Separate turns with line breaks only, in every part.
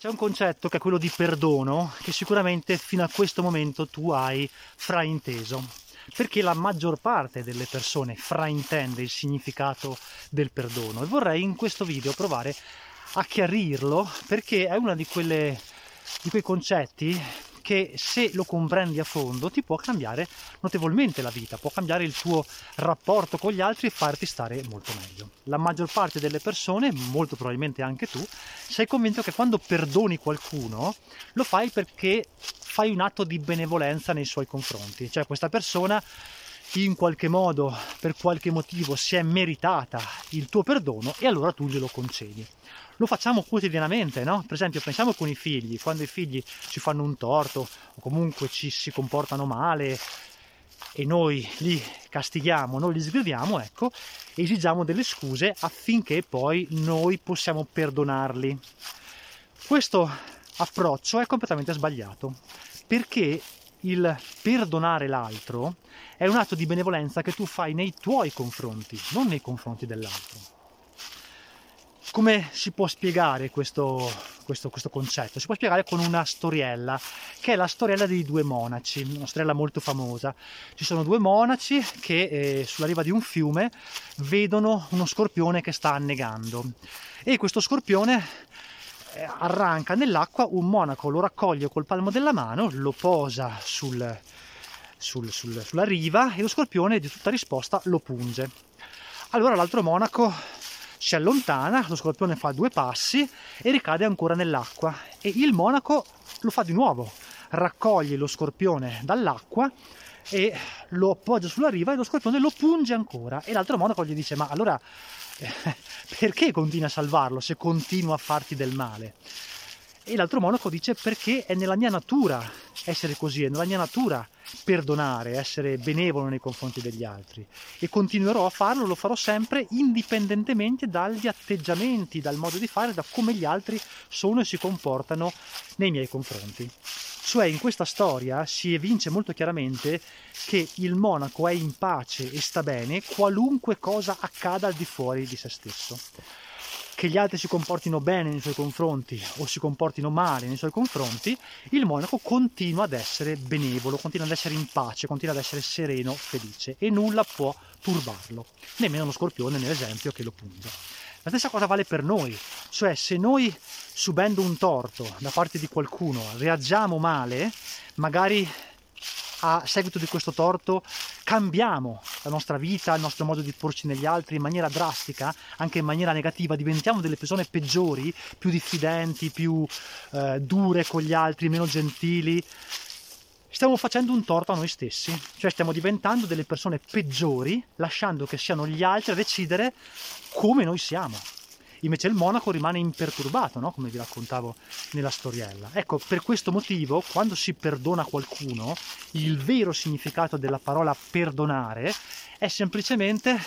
C'è un concetto che è quello di perdono che sicuramente fino a questo momento tu hai frainteso, perché la maggior parte delle persone fraintende il significato del perdono. E vorrei in questo video provare a chiarirlo perché è uno di, di quei concetti che se lo comprendi a fondo ti può cambiare notevolmente la vita, può cambiare il tuo rapporto con gli altri e farti stare molto meglio. La maggior parte delle persone, molto probabilmente anche tu, sei convinto che quando perdoni qualcuno lo fai perché fai un atto di benevolenza nei suoi confronti, cioè questa persona in qualche modo, per qualche motivo, si è meritata il tuo perdono e allora tu glielo concedi lo facciamo quotidianamente, no? Per esempio, pensiamo con i figli, quando i figli ci fanno un torto o comunque ci si comportano male e noi li castighiamo, noi li sgridiamo, ecco, esigiamo delle scuse affinché poi noi possiamo perdonarli. Questo approccio è completamente sbagliato perché il perdonare l'altro è un atto di benevolenza che tu fai nei tuoi confronti, non nei confronti dell'altro. Come si può spiegare questo, questo, questo, concetto? Si può spiegare con una storiella, che è la storiella dei due monaci, una storiella molto famosa. Ci sono due monaci che eh, sulla riva di un fiume vedono uno scorpione che sta annegando e questo scorpione arranca nell'acqua, un monaco lo raccoglie col palmo della mano, lo posa sul, sul, sul, sulla riva e lo scorpione di tutta risposta lo punge. Allora l'altro monaco si allontana, lo scorpione fa due passi e ricade ancora nell'acqua e il monaco lo fa di nuovo, raccoglie lo scorpione dall'acqua e lo appoggia sulla riva e lo scorpione lo punge ancora e l'altro monaco gli dice ma allora eh, perché continui a salvarlo se continua a farti del male? E l'altro monaco dice perché è nella mia natura essere così, è nella mia natura perdonare, essere benevolo nei confronti degli altri e continuerò a farlo, lo farò sempre indipendentemente dagli atteggiamenti, dal modo di fare, da come gli altri sono e si comportano nei miei confronti. Cioè in questa storia si evince molto chiaramente che il monaco è in pace e sta bene qualunque cosa accada al di fuori di se stesso che gli altri si comportino bene nei suoi confronti o si comportino male nei suoi confronti, il monaco continua ad essere benevolo, continua ad essere in pace, continua ad essere sereno, felice e nulla può turbarlo, nemmeno lo scorpione nell'esempio che lo punge. La stessa cosa vale per noi, cioè se noi subendo un torto da parte di qualcuno reagiamo male, magari a seguito di questo torto cambiamo la nostra vita, il nostro modo di porci negli altri in maniera drastica, anche in maniera negativa, diventiamo delle persone peggiori, più diffidenti, più eh, dure con gli altri, meno gentili, stiamo facendo un torto a noi stessi, cioè stiamo diventando delle persone peggiori, lasciando che siano gli altri a decidere come noi siamo. Invece il monaco rimane imperturbato, no? come vi raccontavo nella storiella. Ecco, per questo motivo, quando si perdona qualcuno, il vero significato della parola perdonare è semplicemente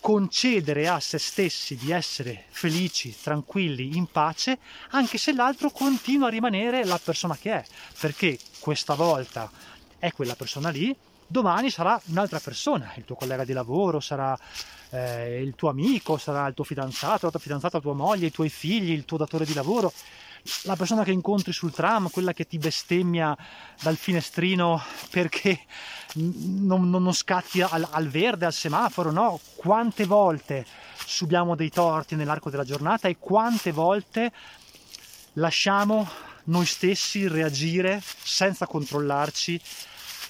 concedere a se stessi di essere felici, tranquilli, in pace, anche se l'altro continua a rimanere la persona che è, perché questa volta è quella persona lì, domani sarà un'altra persona, il tuo collega di lavoro, sarà eh, il tuo amico, sarà il tuo fidanzato, la tua fidanzata, la tua moglie, i tuoi figli, il tuo datore di lavoro, la persona che incontri sul tram, quella che ti bestemmia dal finestrino perché non, non, non scatti al, al, verde, al semaforo, no? Quante volte subiamo dei torti nell'arco della giornata e quante volte lasciamo noi stessi reagire senza controllarci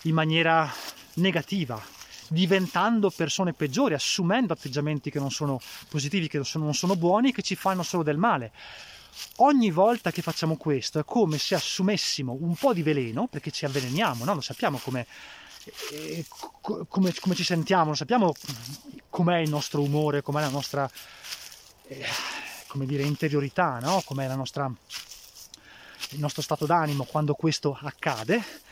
in maniera negativa, diventando persone peggiori, assumendo atteggiamenti che non sono positivi, che non sono, non sono buoni, che ci fanno solo del male. Ogni volta che facciamo questo è come se assumessimo un po' di veleno, perché ci avveleniamo, no? lo sappiamo come, eh, come, come, ci sentiamo, lo sappiamo com'è il nostro umore, com'è la nostra eh, come dire, interiorità, no? com'è nostra, il nostro stato d'animo quando questo accade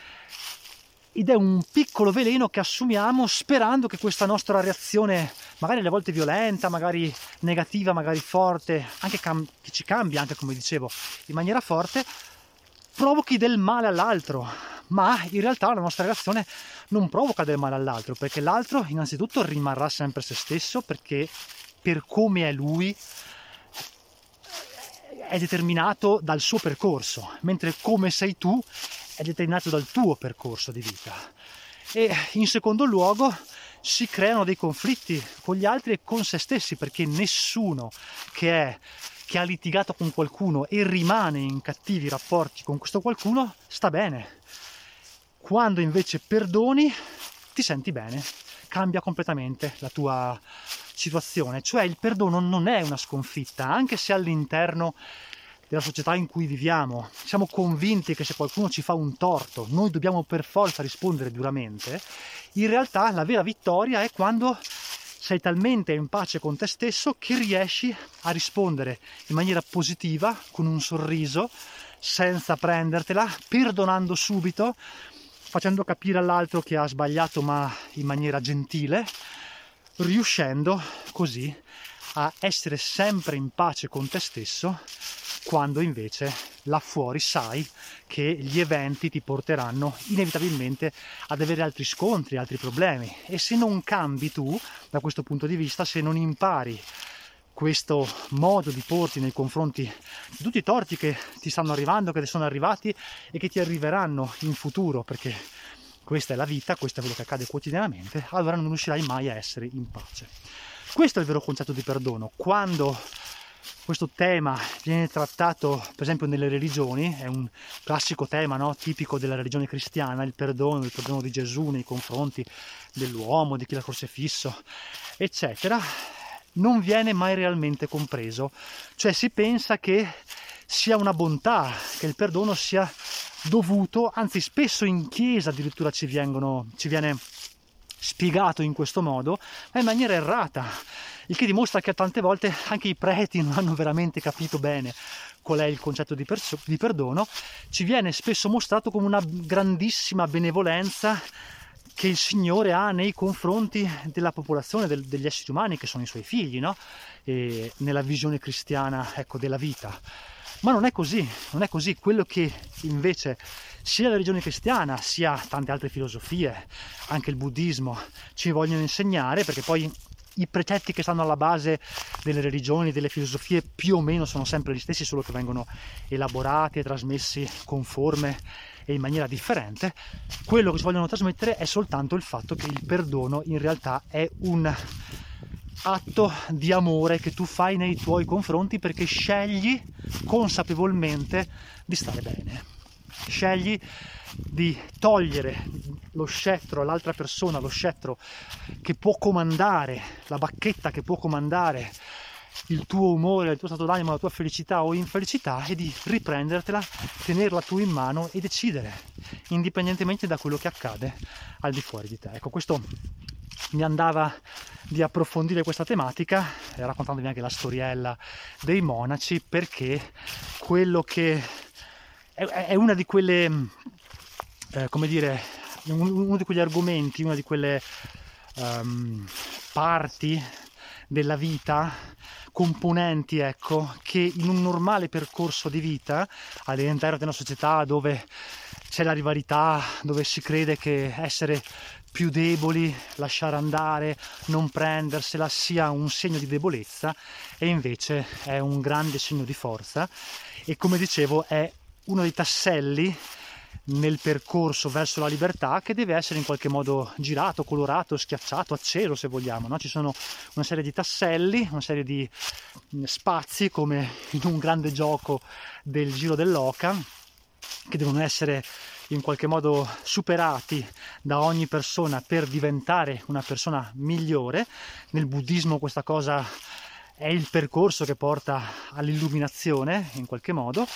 ed è un piccolo veleno che assumiamo sperando che questa nostra reazione, magari alle volte violenta, magari negativa, magari forte, anche cam- che ci cambia, anche come dicevo, in maniera forte, provochi del male all'altro. Ma in realtà la nostra reazione non provoca del male all'altro, perché l'altro innanzitutto rimarrà sempre se stesso, perché per come è lui è determinato dal suo percorso, mentre come sei tu è determinato dal tuo percorso di vita. E in secondo luogo si creano dei conflitti con gli altri e con se stessi, perché nessuno che, è, che ha litigato con qualcuno e rimane in cattivi rapporti con questo qualcuno sta bene. Quando invece perdoni ti senti bene, cambia completamente la tua situazione, cioè il perdono non è una sconfitta, anche se all'interno della società in cui viviamo. Siamo convinti che se qualcuno ci fa un torto noi dobbiamo per forza rispondere duramente, in realtà la vera vittoria è quando sei talmente in pace con te stesso che riesci a rispondere in maniera positiva, con un sorriso, senza prendertela, perdonando subito, facendo capire all'altro che ha sbagliato ma in maniera gentile, riuscendo così a essere sempre in pace con te stesso quando invece là fuori sai che gli eventi ti porteranno inevitabilmente ad avere altri scontri, altri problemi e se non cambi tu da questo punto di vista, se non impari questo modo di porti nei confronti di tutti i torti che ti stanno arrivando, che ti sono arrivati e che ti arriveranno in futuro, perché questa è la vita, questo è quello che accade quotidianamente, allora non riuscirai mai a essere in pace. Questo è il vero concetto di perdono. Quando questo tema viene trattato per esempio nelle religioni, è un classico tema no? tipico della religione cristiana, il perdono, il perdono di Gesù nei confronti dell'uomo, di chi l'ha crocifisso, eccetera, non viene mai realmente compreso. Cioè si pensa che sia una bontà, che il perdono sia dovuto, anzi spesso in chiesa addirittura ci, vengono, ci viene spiegato in questo modo, ma in maniera errata, il che dimostra che tante volte anche i preti non hanno veramente capito bene qual è il concetto di, perso- di perdono, ci viene spesso mostrato come una grandissima benevolenza che il Signore ha nei confronti della popolazione, del, degli esseri umani che sono i suoi figli, no? nella visione cristiana ecco, della vita. Ma non è così, non è così. Quello che invece sia la religione cristiana sia tante altre filosofie, anche il buddismo, ci vogliono insegnare, perché poi i precetti che stanno alla base delle religioni, delle filosofie, più o meno sono sempre gli stessi, solo che vengono elaborati e trasmessi con forme e in maniera differente. Quello che ci vogliono trasmettere è soltanto il fatto che il perdono in realtà è un atto di amore che tu fai nei tuoi confronti perché scegli consapevolmente di stare bene. Scegli di togliere lo scettro all'altra persona, lo scettro che può comandare, la bacchetta che può comandare il tuo umore, il tuo stato d'animo, la tua felicità o infelicità e di riprendertela, tenerla tu in mano e decidere, indipendentemente da quello che accade al di fuori di te. Ecco, questo mi andava di approfondire questa tematica, raccontandovi anche la storiella dei monaci, perché quello che è, una di quelle, eh, come dire, uno di quegli argomenti, una di quelle um, parti della vita, componenti, ecco, che in un normale percorso di vita all'interno di una società dove c'è la rivalità, dove si crede che essere più deboli, lasciare andare, non prendersela sia un segno di debolezza e invece è un grande segno di forza. E come dicevo è uno dei tasselli nel percorso verso la libertà che deve essere in qualche modo girato, colorato, schiacciato, acceso se vogliamo. No? Ci sono una serie di tasselli, una serie di spazi come in un grande gioco del giro dell'oca che devono essere in qualche modo superati da ogni persona per diventare una persona migliore. Nel buddismo questa cosa è il percorso che porta all'illuminazione in qualche modo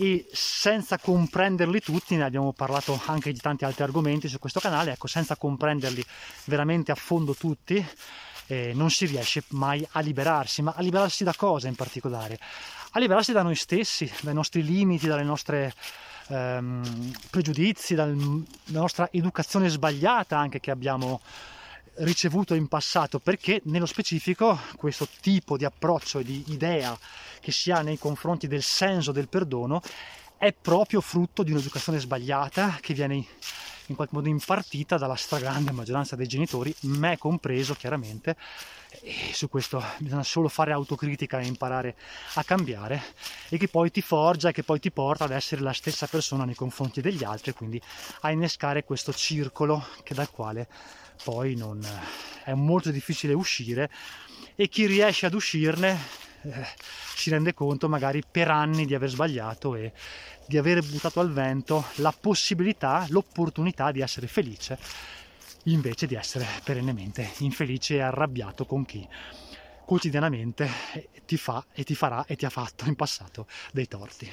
e senza comprenderli tutti, ne abbiamo parlato anche di tanti altri argomenti su questo canale, ecco, senza comprenderli veramente a fondo tutti, eh, non si riesce mai a liberarsi, ma a liberarsi da cosa in particolare? A liberarsi da noi stessi, dai nostri limiti, dalle nostre ehm, pregiudizi, dalla nostra educazione sbagliata anche che abbiamo ricevuto in passato, perché nello specifico questo tipo di approccio e di idea che si ha nei confronti del senso del perdono è proprio frutto di un'educazione sbagliata che viene in qualche modo impartita dalla stragrande maggioranza dei genitori, me compreso chiaramente, e su questo bisogna solo fare autocritica e imparare a cambiare e che poi ti forgia e che poi ti porta ad essere la stessa persona nei confronti degli altri, quindi a innescare questo circolo dal quale poi non, è molto difficile uscire e chi riesce ad uscirne eh, si rende conto magari per anni di aver sbagliato e di aver buttato al vento la possibilità, l'opportunità di essere felice invece di essere perennemente infelice e arrabbiato con chi quotidianamente ti fa e ti farà e ti ha fatto in passato dei torti.